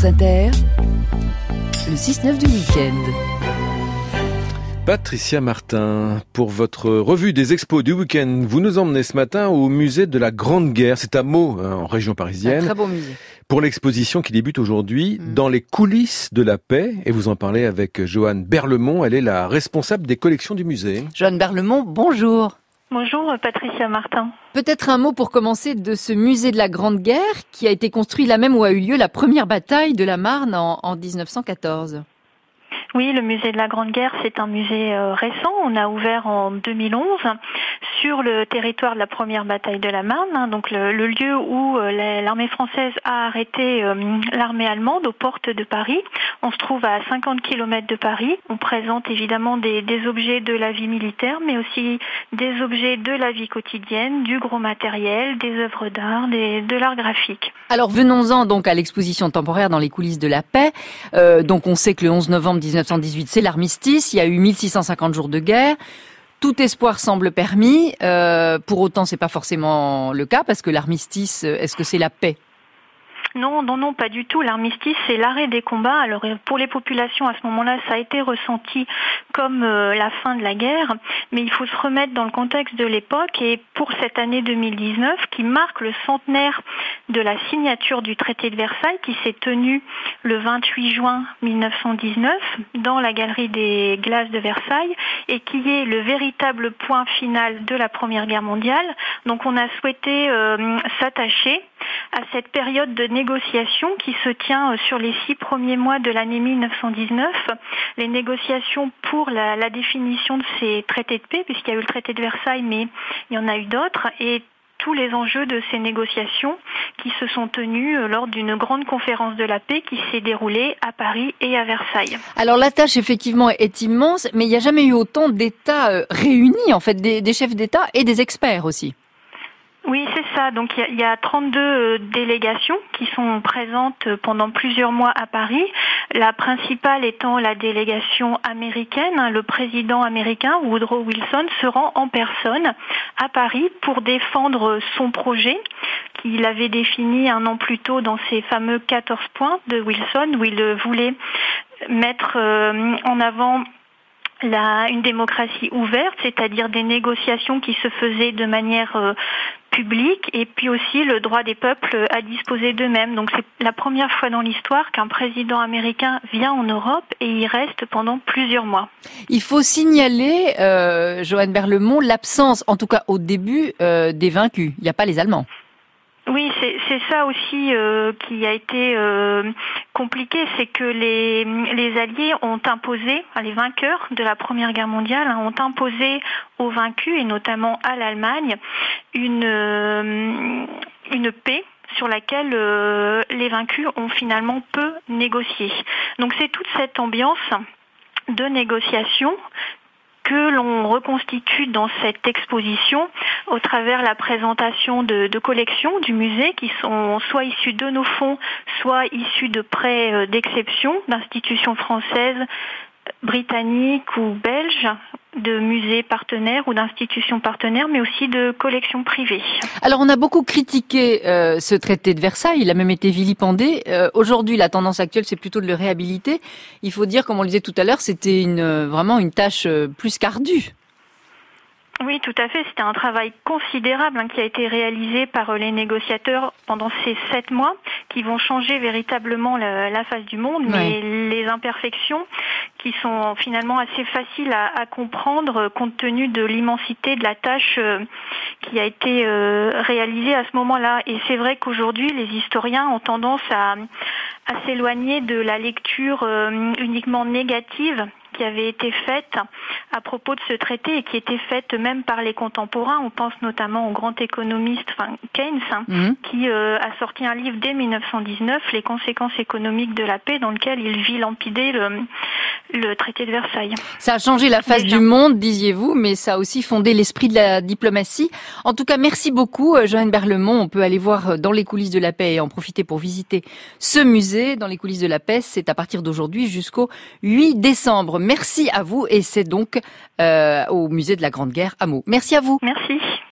France Inter, le 6-9 du week-end. Patricia Martin, pour votre revue des expos du week-end, vous nous emmenez ce matin au musée de la Grande Guerre. C'est à Meaux, hein, en région parisienne. Un très beau musée. Pour l'exposition qui débute aujourd'hui, Mm. dans les coulisses de la paix. Et vous en parlez avec Joanne Berlemont. Elle est la responsable des collections du musée. Joanne Berlemont, bonjour. Bonjour Patricia Martin. Peut-être un mot pour commencer de ce musée de la Grande Guerre qui a été construit là même où a eu lieu la première bataille de la Marne en, en 1914. Oui, le musée de la Grande Guerre, c'est un musée euh, récent. On a ouvert en 2011 sur le territoire de la première bataille de la Marne, hein, donc le, lieu où euh, la- l'armée française a arrêté euh, l'armée allemande aux portes de Paris. On se trouve à 50 km de Paris. On présente évidemment des, objets de la vie militaire, mais aussi des objets de la vie quotidienne, du gros matériel, des œuvres d'art, de l'art graphique. Alors venons-en donc à l'exposition temporaire dans les coulisses de la paix. Donc on sait que le 11 novembre 1918 c'est l'armistice, il y a eu 1650 jours de guerre. Tout espoir semble permis. Euh, pour autant, c'est pas forcément le cas parce que l'armistice, est-ce que c'est la paix? Non, non, non, pas du tout. L'armistice, c'est l'arrêt des combats. Alors euh, pour les populations, à ce moment-là, ça a été ressenti comme euh, la fin de la guerre, mais il faut se remettre dans le contexte de l'époque. Et pour cette année 2019, qui marque le centenaire de la signature du traité de Versailles, qui s'est tenu le 28 juin 1919 dans la galerie des glaces de Versailles, et qui est le véritable point final de la Première Guerre mondiale. Donc on a souhaité euh, s'attacher à cette période de négociation qui se tient euh, sur les six premiers mois de l'année 1919, les négociations pour la, définition de ces traités de paix, puisqu'il y a eu le traité de Versailles, mais il y en a eu d'autres, et tous les enjeux de ces négociations qui se sont tenues euh, lors d'une grande conférence de la paix qui s'est déroulée à Paris et à Versailles. Alors la tâche effectivement est immense, mais il n'y a jamais eu autant d'États euh, réunis, en fait, des chefs d'État et des experts aussi. Oui, c'est ça. Donc il y y, a 32 euh, délégations qui sont présentes euh, pendant plusieurs mois à Paris. La principale étant la délégation américaine. hein. Le président américain, Woodrow Wilson, se rend en personne à Paris pour défendre son projet qu'il avait défini un an plus tôt dans ses fameux 14 points de Wilson où il voulait mettre euh, en avant la, une démocratie ouverte, c'est-à-dire des négociations qui se faisaient de manière euh, publique et puis aussi le droit des peuples à disposer d'eux-mêmes. Donc c'est la première fois dans l'histoire qu'un président américain vient en Europe et y reste pendant plusieurs mois. Il faut signaler, euh, Joanne Berlemont, l'absence, en tout cas au début, euh, des vaincus. Il n'y a pas les Allemands. Oui, c'est ça aussi euh, qui a été euh, compliqué, c'est que les, les Alliés ont imposé, les vainqueurs de la Première Guerre mondiale hein, ont imposé aux vaincus, et notamment à l'Allemagne, une, euh, une paix sur laquelle euh, les vaincus ont finalement peu négocié. Donc c'est toute cette ambiance de négociation que l'on reconstitue dans cette exposition au travers la présentation de, de collections du musée qui sont soit issues de nos fonds, soit issues de prêts euh, d'exception d'institutions françaises, britanniques ou belges, de musées partenaires ou d'institutions partenaires, mais aussi de collections privées. Alors on a beaucoup critiqué euh, ce traité de Versailles, il a même été vilipendé. Euh, Aujourd'hui, la tendance actuelle, c'est plutôt de le réhabiliter. Il faut dire, comme on le disait tout à l'heure, c'était une, euh, vraiment une tâche euh, plus qu'ardue. Oui, tout à fait. C'était un travail considérable hein, qui a été réalisé par euh, les négociateurs pendant ces sept mois, qui vont changer véritablement la, la face du monde, mais les imperfections qui sont finalement assez faciles à, à comprendre euh, compte tenu de l'immensité de la tâche euh, qui a été euh, réalisée à ce moment-là. Et c'est vrai qu'aujourd'hui, les historiens ont tendance à, à s'éloigner de la lecture uniquement négative qui avait été faite à propos de ce traité et qui était faite même par les contemporains. On pense notamment au grand économiste enfin, Keynes, hein, Mhm. qui euh, a sorti un livre dès 1919, Les conséquences économiques de la paix, dans lequel il vit lampider le, le traité de Versailles. Ça a changé la face du monde, disiez-vous, mais ça a aussi fondé l'esprit de la diplomatie. En tout cas, merci beaucoup, euh, Joanne Berlemont. On peut aller voir euh, dans les coulisses de la paix et en profiter pour visiter ce musée dans les coulisses de la paix. C'est à partir d'aujourd'hui jusqu'au 8 décembre. Merci à vous et c'est euh, au musée de la Grande Guerre à Meaux. Merci à vous. Merci.